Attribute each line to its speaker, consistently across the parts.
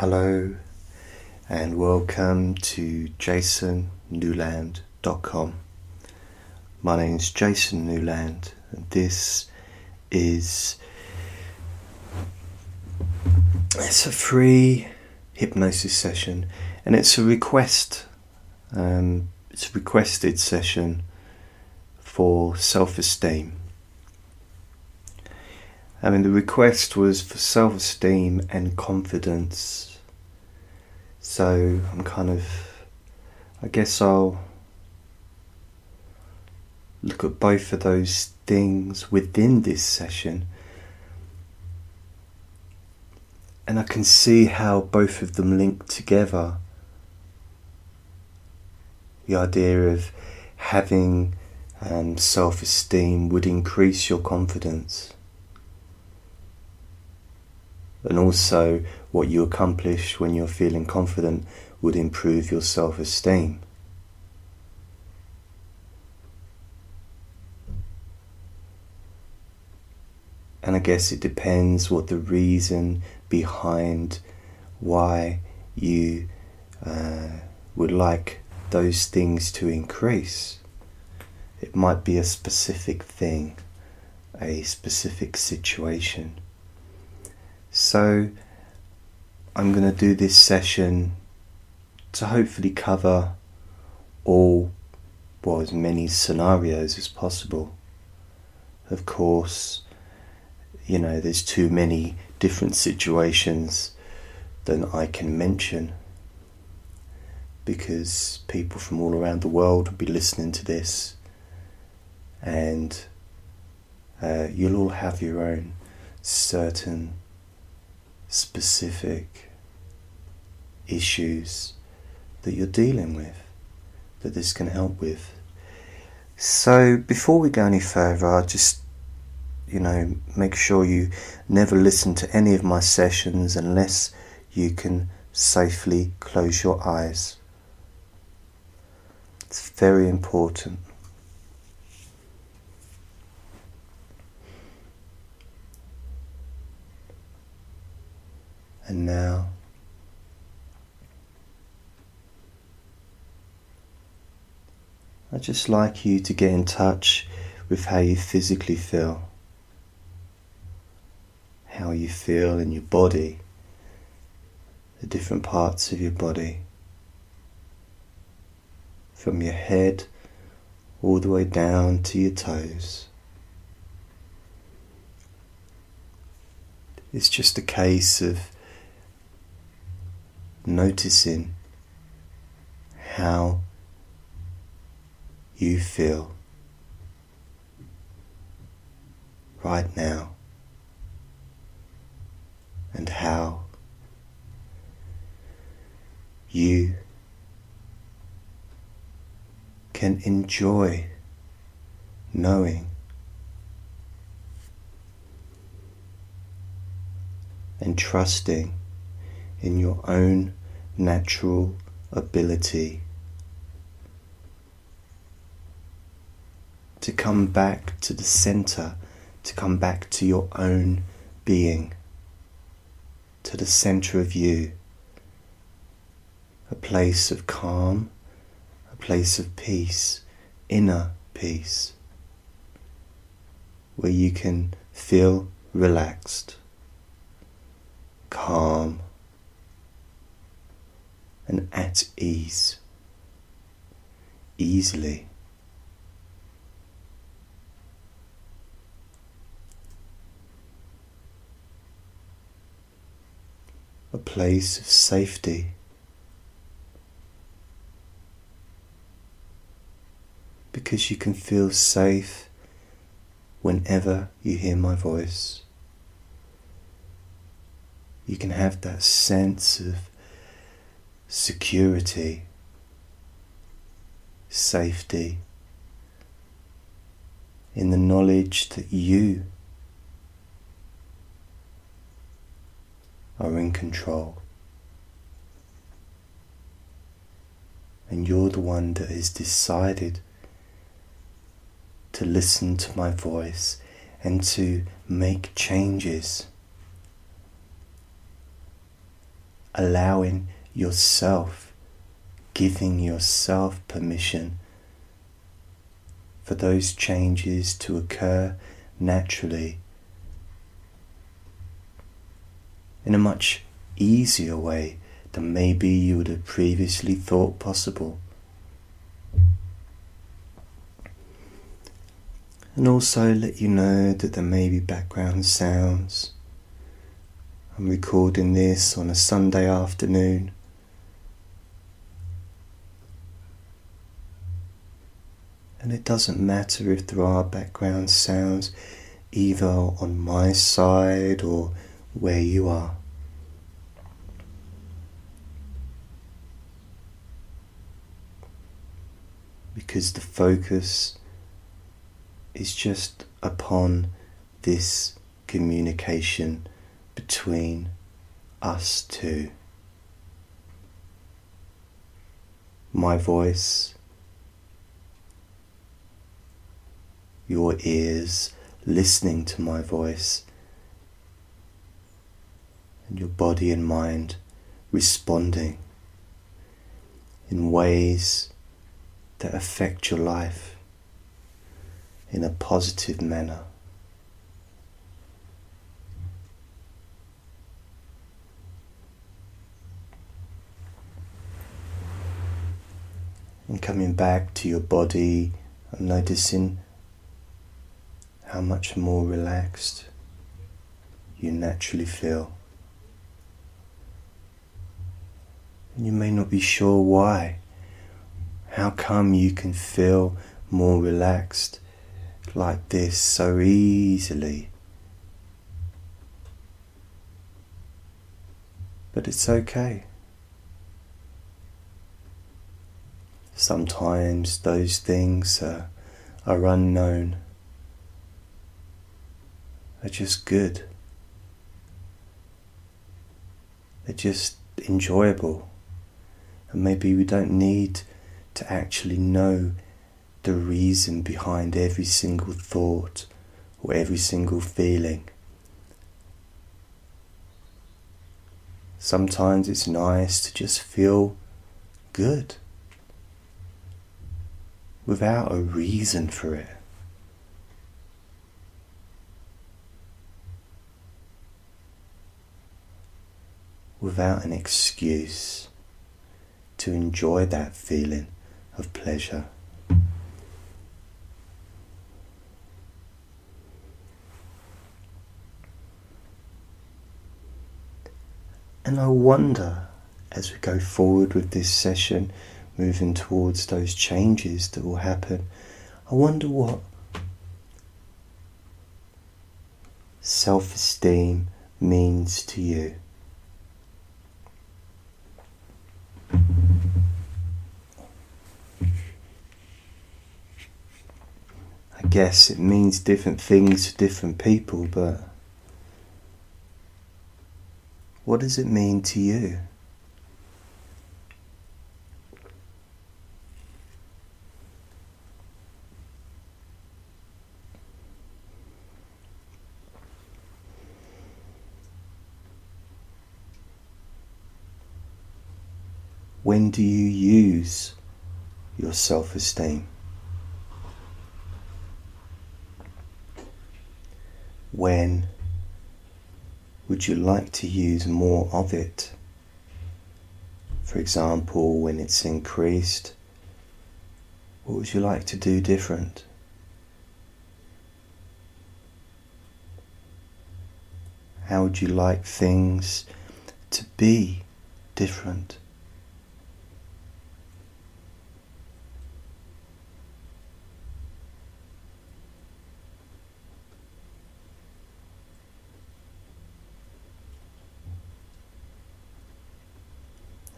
Speaker 1: Hello and welcome to jasonnewland.com. My name is Jason Newland and this is it's a free hypnosis session and it's a request um, it's a requested session for self-esteem I mean, the request was for self esteem and confidence. So I'm kind of, I guess I'll look at both of those things within this session. And I can see how both of them link together. The idea of having um, self esteem would increase your confidence and also what you accomplish when you're feeling confident would improve your self esteem. And I guess it depends what the reason behind why you uh, would like those things to increase. It might be a specific thing, a specific situation. So I'm going to do this session to hopefully cover all, well, as many scenarios as possible. Of course, you know, there's too many different situations than I can mention because people from all around the world will be listening to this and uh, you'll all have your own certain specific issues that you're dealing with that this can help with. So, before we go any further, I just, you know, make sure you never listen to any of my sessions unless you can safely close your eyes. It's very important. And now, I'd just like you to get in touch with how you physically feel, how you feel in your body, the different parts of your body, from your head all the way down to your toes. It's just a case of noticing how you feel right now and how you can enjoy knowing and trusting in your own natural ability to come back to the center, to come back to your own being, to the center of you, a place of calm, a place of peace, inner peace, where you can feel relaxed, calm, and at ease, easily. A place of safety. Because you can feel safe whenever you hear my voice. You can have that sense of security, safety, in the knowledge that you are in control. And you're the one that has decided to listen to my voice and to make changes allowing yourself, giving yourself permission for those changes to occur naturally in a much easier way than maybe you would have previously thought possible. And also let you know that there may be background sounds. I'm recording this on a Sunday afternoon. And it doesn't matter if there are background sounds either on my side or where you are. Because the focus is just upon this communication between us two. My voice, your ears listening to my voice, your body and mind responding in ways that affect your life in a positive manner. And coming back to your body and noticing how much more relaxed you naturally feel. And you may not be sure why. How come you can feel more relaxed like this so easily? But it's okay. Sometimes those things are, are unknown, are just good, they're just enjoyable, and maybe we don't need to actually know the reason behind every single thought or every single feeling. Sometimes it's nice to just feel good without a reason for it. Without an excuse to enjoy that feeling of pleasure. And I wonder as we go forward with this session, moving towards those changes that will happen, I wonder what self esteem means to you. Guess it means different things to different people, but what does it mean to you? When do you use your self esteem? When would you like to use more of it? For example, when it's increased, what would you like to do different? How would you like things to be different?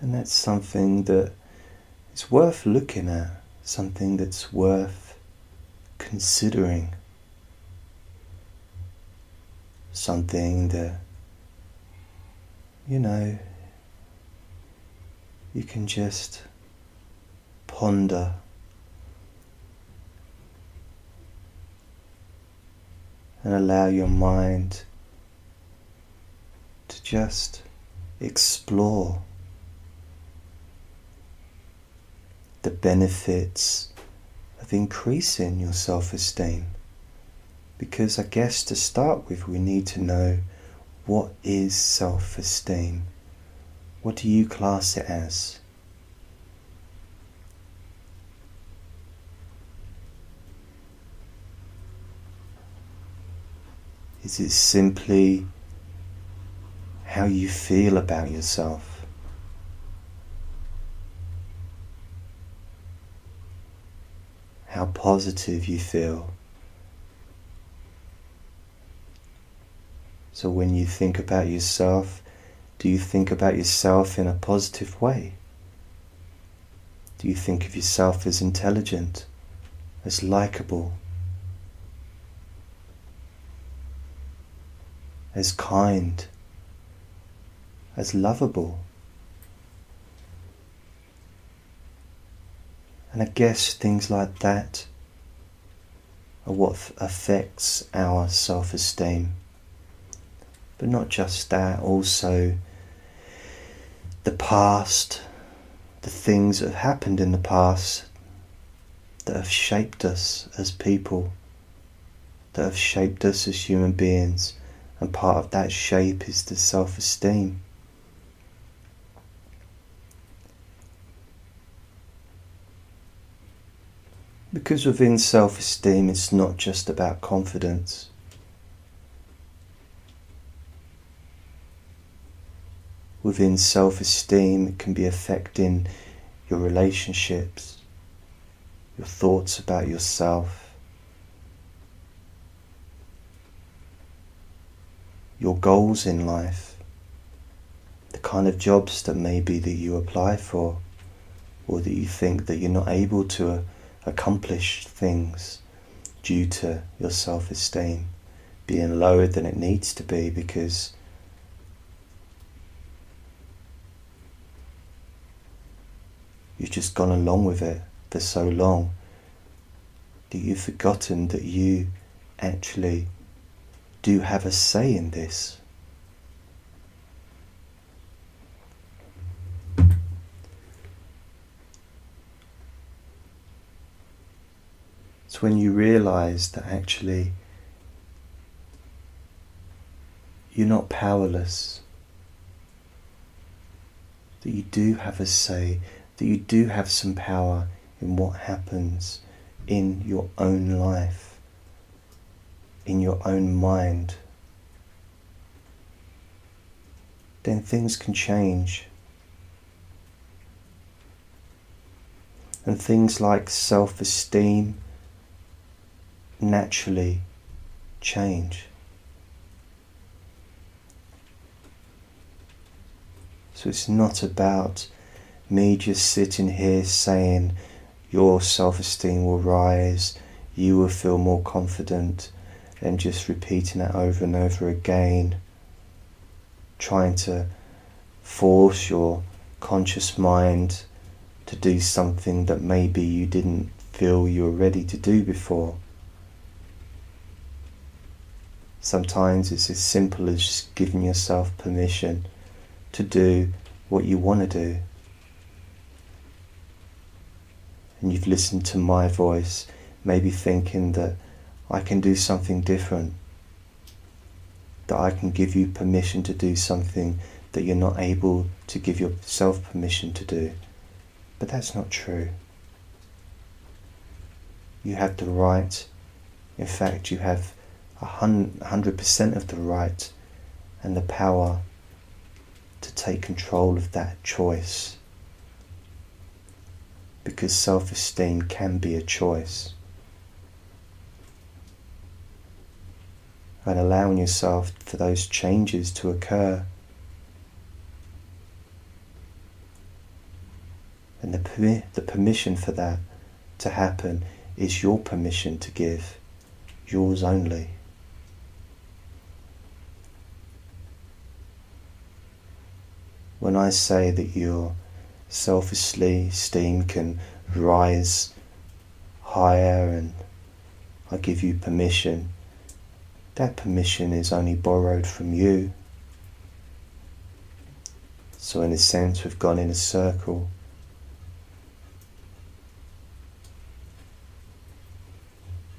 Speaker 1: And that's something that is worth looking at, something that's worth considering, something that, you know, you can just ponder. And allow your mind to just explore the benefits of increasing your self esteem. Because I guess to start with, we need to know what is self esteem? What do you class it as? Is it simply how you feel about yourself? How positive you feel? So when you think about yourself, do you think about yourself in a positive way? Do you think of yourself as intelligent, as likable, as kind, as lovable? And I guess things like that are what affects our self esteem. But not just that, also the past, the things that have happened in the past that have shaped us as people, that have shaped us as human beings, and part of that shape is the self esteem. Because within self esteem, it's not just about confidence. within self esteem, it can be affecting your relationships, your thoughts about yourself, your goals in life, the kind of jobs that maybe that you apply for, or that you think that you're not able to accomplish things due to your self esteem being lower than it needs to be because You've just gone along with it for so long that you've forgotten that you actually do have a say in this. When you realize that actually you're not powerless, that you do have a say that you do have some power in what happens in your own life, in your own mind, then things can change. And things like self esteem naturally change. So it's not about me just sitting here saying your self esteem will rise, you will feel more confident, and just repeating that over and over again, trying to force your conscious mind to do something that maybe you didn't feel you were ready to do before. Sometimes it's as simple as just giving yourself permission to do what you want to do. and you've listened to my voice, maybe thinking that I can do something different, that I can give you permission to do something that you're not able to give yourself permission to do. But that's not true. You have the right, in fact, you have a hundred percent of the right and the power to take control of that choice because self esteem can be a choice. And allowing yourself for those changes to occur. And the, the permission for that to happen is your permission to give, yours only. When I say that you're self-esteem can rise higher and I give you permission. That permission is only borrowed from you. So, in a sense, we've gone in a circle.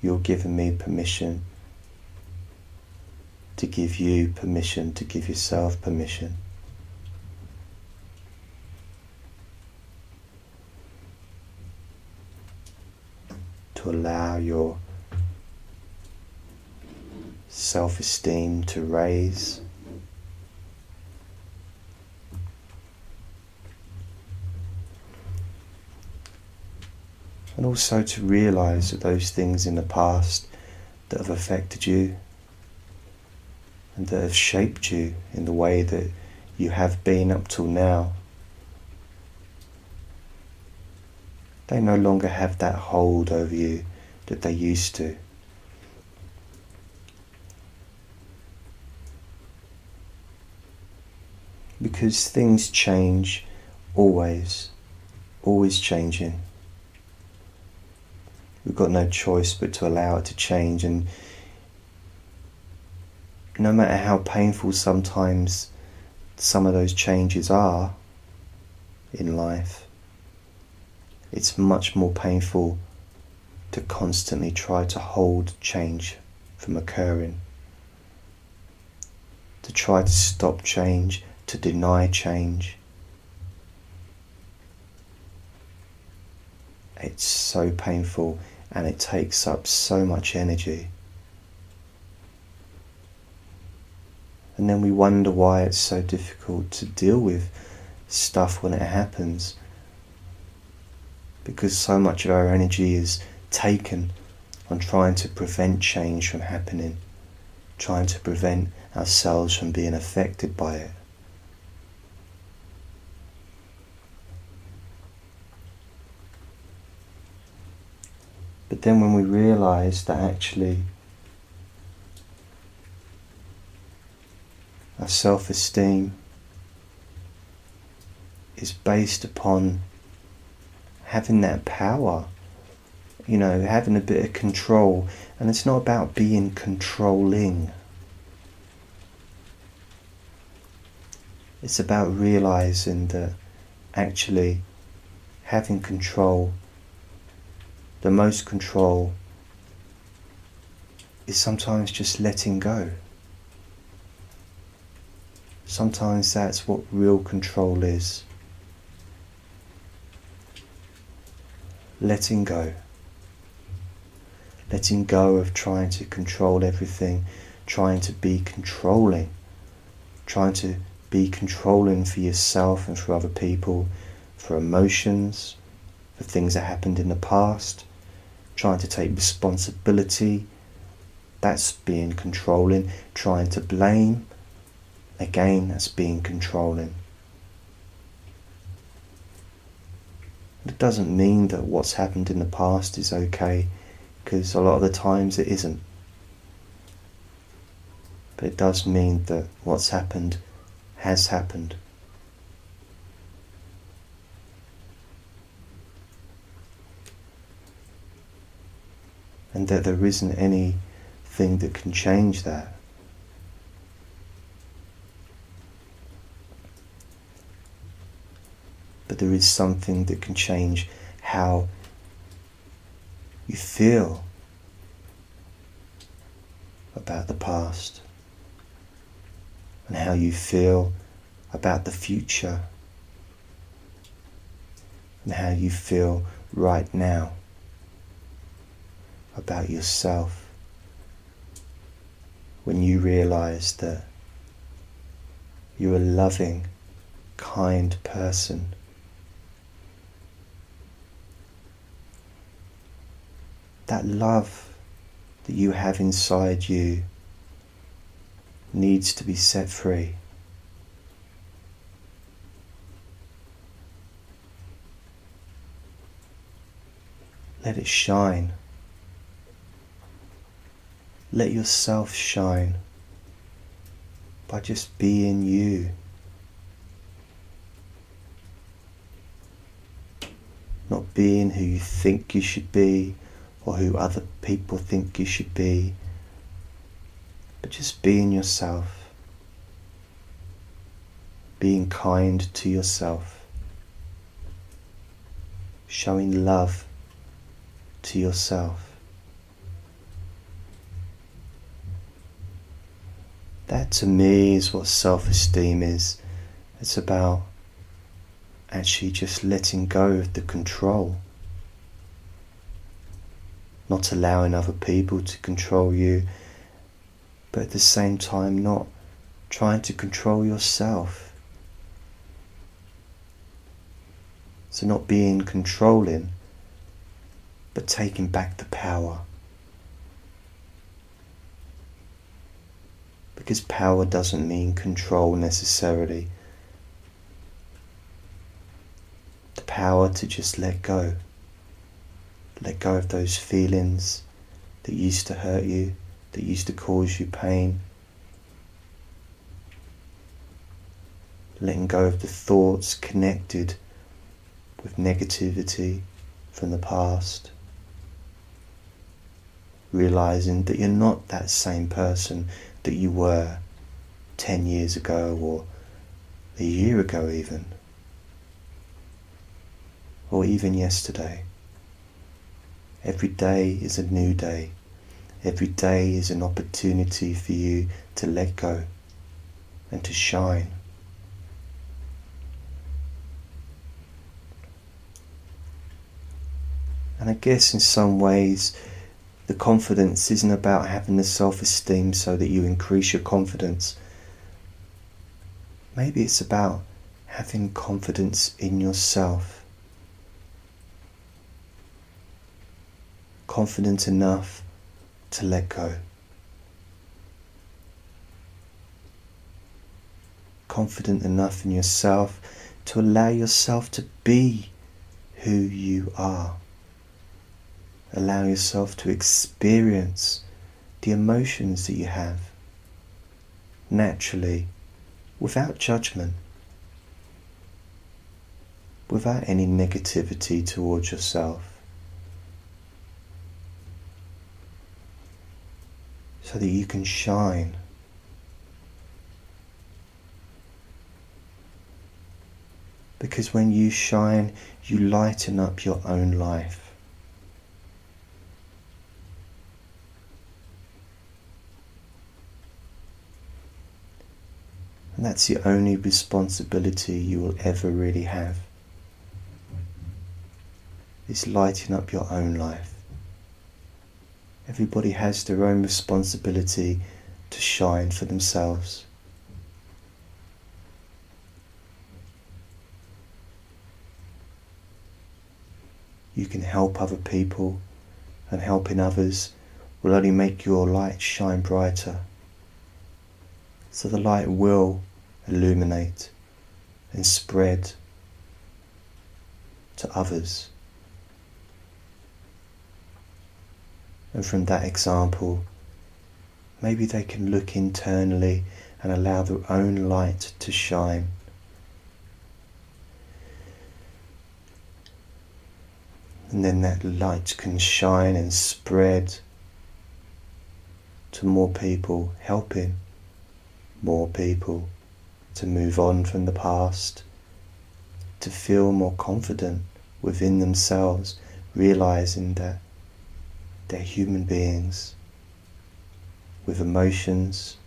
Speaker 1: You're giving me permission to give you permission to give yourself permission. To allow your self esteem to raise. And also to realize that those things in the past that have affected you and that have shaped you in the way that you have been up till now, they no longer have that hold over you that they used to. Because things change always, always changing. We've got no choice but to allow it to change and no matter how painful sometimes some of those changes are in life, it's much more painful to constantly try to hold change from occurring, to try to stop change, to deny change. It's so painful and it takes up so much energy. And then we wonder why it's so difficult to deal with stuff when it happens. Because so much of our energy is taken on trying to prevent change from happening, trying to prevent ourselves from being affected by it. But then when we realize that actually Our self esteem is based upon having that power, you know, having a bit of control. And it's not about being controlling, it's about realizing that actually having control, the most control, is sometimes just letting go. Sometimes that's what real control is. Letting go. Letting go of trying to control everything, trying to be controlling, trying to be controlling for yourself and for other people, for emotions, for things that happened in the past, trying to take responsibility. That's being controlling, trying to blame, Again, that's being controlling. It doesn't mean that what's happened in the past is okay, because a lot of the times it isn't. But it does mean that what's happened has happened. And that there isn't anything that can change that. But there is something that can change how you feel about the past and how you feel about the future and how you feel right now about yourself when you realize that you're a loving, kind person that love that you have inside you needs to be set free. Let it shine. Let yourself shine by just being you. Not being who you think you should be or who other people think you should be, but just being yourself. being kind to yourself, showing love to yourself. That to me is what self esteem is. It's about actually just letting go of the control, not allowing other people to control you, but at the same time not trying to control yourself. So, not being controlling, but taking back the power. Because power doesn't mean control necessarily. The power to just let go. Let go of those feelings that used to hurt you, that used to cause you pain. Letting go of the thoughts connected with negativity from the past. Realizing that you're not that same person that you were 10 years ago or a year ago, even, or even yesterday. Every day is a new day. Every day is an opportunity for you to let go and to shine. And I guess in some ways, the confidence isn't about having the self esteem so that you increase your confidence. Maybe it's about having confidence in yourself. Confident enough to let go. Confident enough in yourself to allow yourself to be who you are allow yourself to experience the emotions that you have naturally, without judgment, without any negativity towards yourself. So that you can shine. Because when you shine, you lighten up your own life. And that's the only responsibility you will ever really have. Is lighting up your own life. Everybody has their own responsibility to shine for themselves. You can help other people, and helping others will only make your light shine brighter. So the light will illuminate and spread to others. And from that example, maybe they can look internally and allow their own light to shine. And then that light can shine and spread to more people, helping more people to move on from the past, to feel more confident within themselves, realizing that they're human beings with emotions,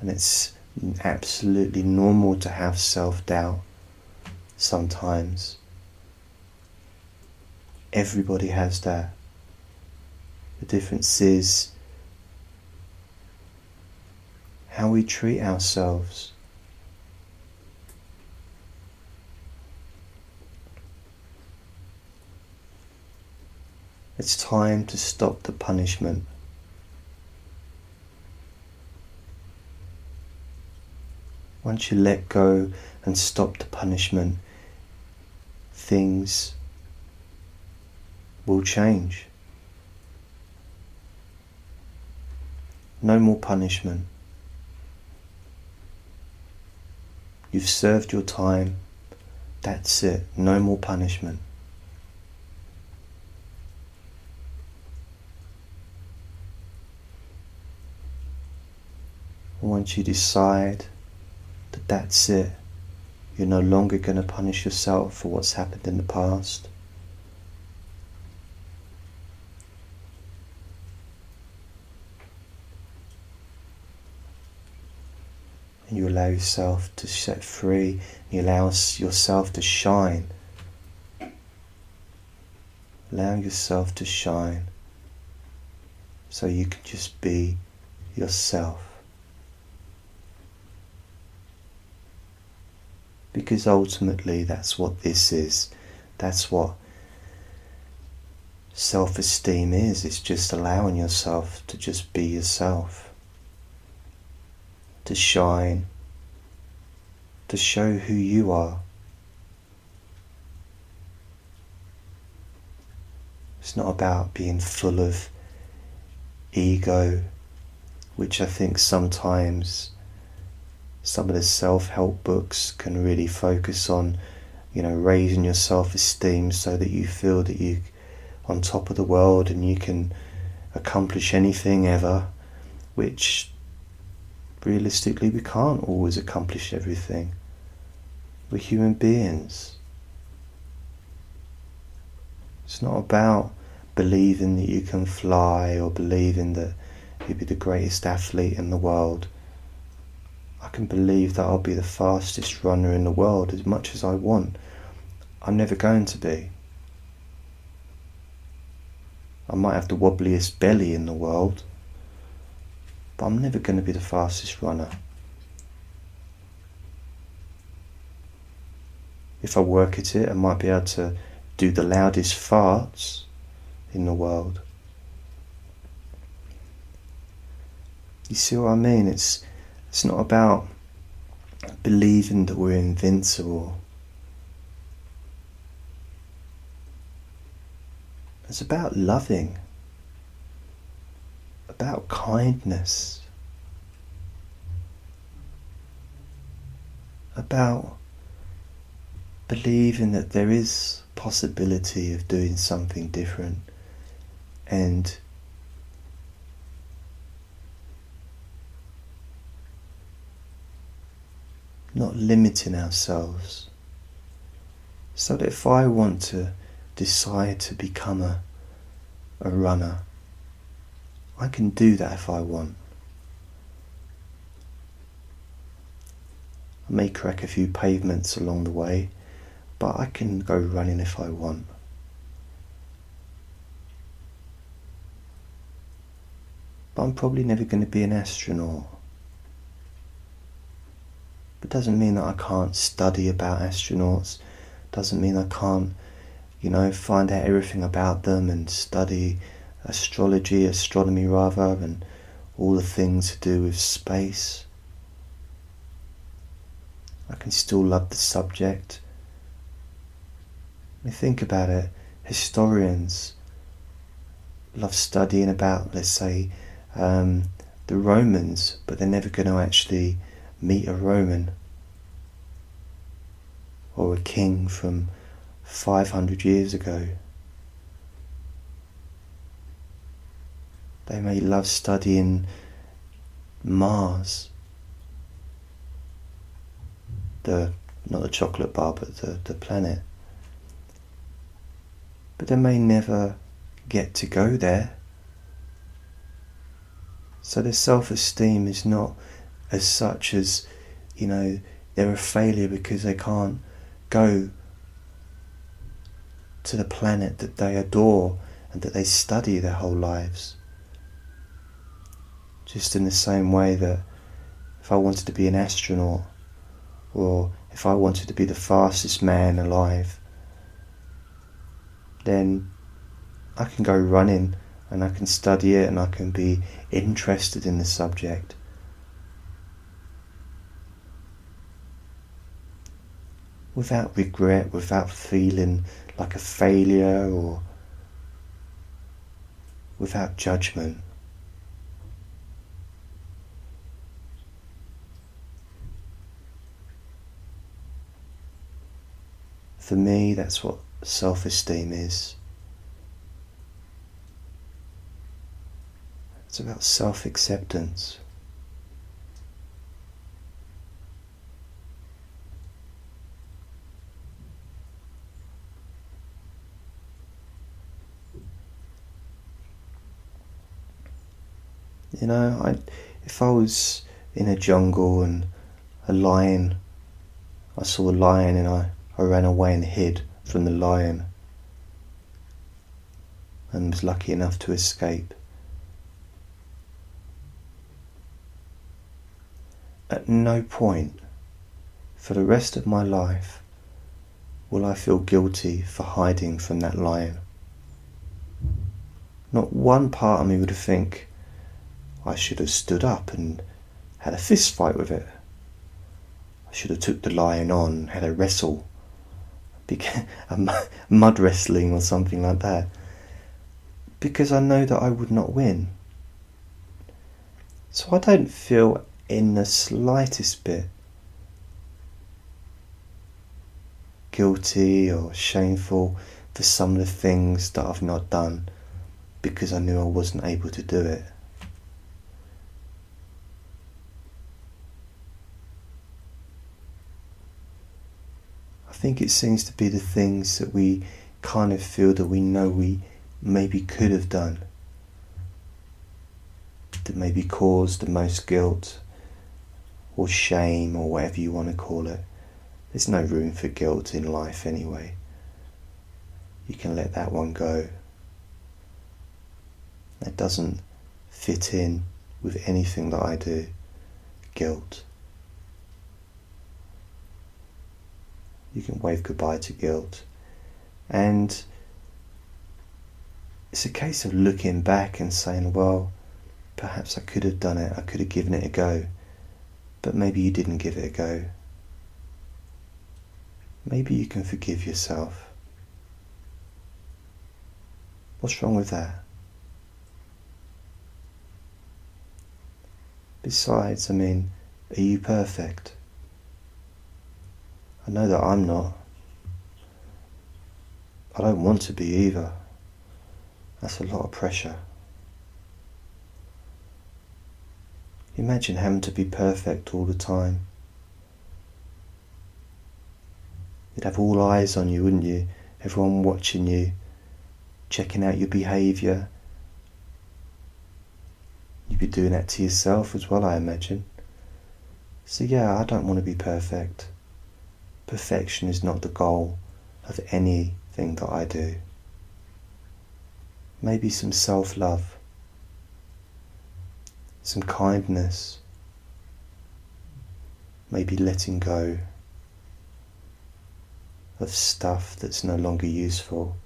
Speaker 1: and it's absolutely normal to have self doubt sometimes. Everybody has that. The difference is how we treat ourselves. It's time to stop the punishment. Once you let go and stop the punishment, things will change. No more punishment. You've served your time. That's it. No more punishment. Once you decide that that's it, you're no longer going to punish yourself for what's happened in the past. And you allow yourself to set free, you allow yourself to shine. Allow yourself to shine so you can just be yourself. Because ultimately, that's what this is. That's what self esteem is. It's just allowing yourself to just be yourself, to shine, to show who you are. It's not about being full of ego, which I think sometimes some of the self-help books can really focus on you know raising your self-esteem so that you feel that you on top of the world and you can accomplish anything ever which realistically we can't always accomplish everything. We're human beings. It's not about believing that you can fly or believing that you'd be the greatest athlete in the world I can believe that I'll be the fastest runner in the world as much as I want. I'm never going to be. I might have the wobbliest belly in the world, but I'm never going to be the fastest runner. If I work at it, I might be able to do the loudest farts in the world. You see what I mean? It's it's not about believing that we're invincible. It's about loving, about kindness, about believing that there is possibility of doing something different and not limiting ourselves. So that if I want to decide to become a, a runner, I can do that if I want. I may crack a few pavements along the way, but I can go running if I want. But I'm probably never going to be an astronaut. But doesn't mean that I can't study about astronauts. Doesn't mean I can't, you know, find out everything about them and study astrology, astronomy rather, and all the things to do with space. I can still love the subject. I mean, think about it. Historians love studying about, let's say, um, the Romans, but they're never going to actually meet a Roman or a king from 500 years ago. They may love studying Mars, the not the chocolate bar, but the, the planet. But they may never get to go there. So their self esteem is not as such as, you know, they're a failure because they can't go to the planet that they adore and that they study their whole lives. Just in the same way that if I wanted to be an astronaut or if I wanted to be the fastest man alive, then I can go running and I can study it and I can be interested in the subject. Without regret, without feeling like a failure or without judgment. For me, that's what self esteem is. It's about self acceptance. You know, I, if I was in a jungle and a lion, I saw a lion and I, I ran away and hid from the lion and was lucky enough to escape. At no point for the rest of my life will I feel guilty for hiding from that lion. Not one part of me would think I should have stood up and had a fist fight with it. I should have took the lion on, had a wrestle, a mud wrestling or something like that because I know that I would not win. So I don't feel in the slightest bit guilty or shameful for some of the things that I've not done because I knew I wasn't able to do it. Think it seems to be the things that we kind of feel that we know we maybe could have done that maybe caused the most guilt or shame or whatever you want to call it. There's no room for guilt in life anyway. You can let that one go. That doesn't fit in with anything that I do. Guilt. You can wave goodbye to guilt. And it's a case of looking back and saying, well, perhaps I could have done it, I could have given it a go, but maybe you didn't give it a go. Maybe you can forgive yourself. What's wrong with that? Besides, I mean, are you perfect? I know that I'm not. I don't want to be either. That's a lot of pressure. Imagine having to be perfect all the time. You'd have all eyes on you, wouldn't you? Everyone watching you, checking out your behaviour. You'd be doing that to yourself as well, I imagine. So, yeah, I don't want to be perfect. Perfection is not the goal of anything that I do maybe some self love, some kindness, maybe letting go of stuff that's no longer useful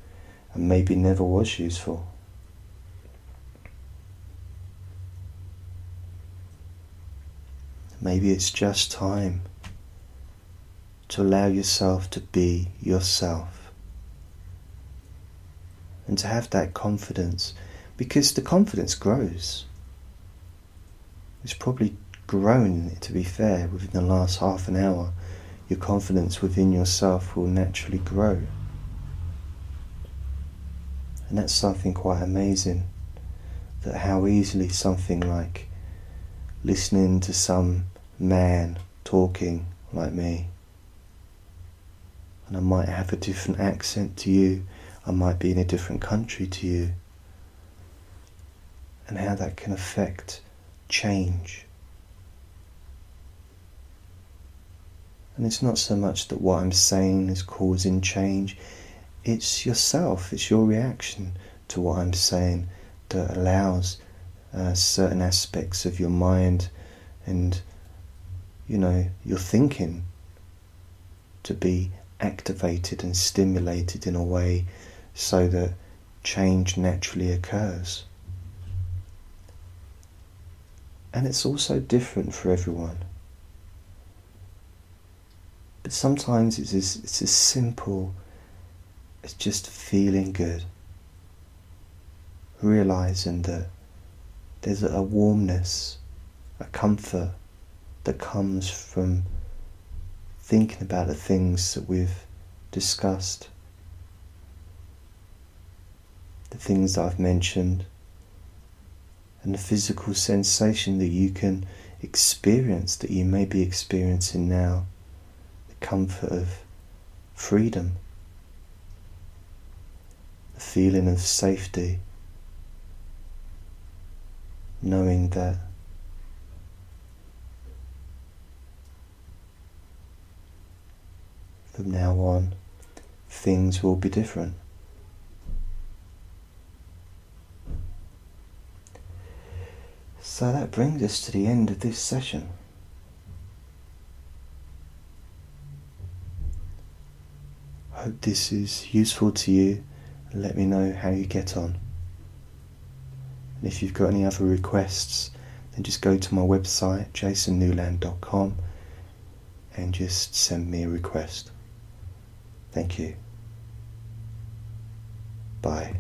Speaker 1: and maybe never was useful. Maybe it's just time to allow yourself to be yourself and to have that confidence because the confidence grows. It's probably grown, to be fair, within the last half an hour. Your confidence within yourself will naturally grow. And that's something quite amazing. That how easily something like listening to some man talking like me, and I might have a different accent to you, I might be in a different country to you, and how that can affect change. And it's not so much that what I'm saying is causing change, it's yourself, it's your reaction to what I'm saying that allows uh, certain aspects of your mind and, you know, your thinking to be activated and stimulated in a way so that change naturally occurs. And it's also different for everyone. But sometimes it's as, it's as simple as just feeling good, realizing that there's a warmness, a comfort that comes from thinking about the things that we've discussed the things that I've mentioned, and the physical sensation that you can experience, that you may be experiencing now, the comfort of freedom, the feeling of safety, knowing that from now on things will be different. So that brings us to the end of this session. Hope this is useful to you. Let me know how you get on. And if you've got any other requests, then just go to my website jasonnewland.com and just send me a request. Thank you. Bye.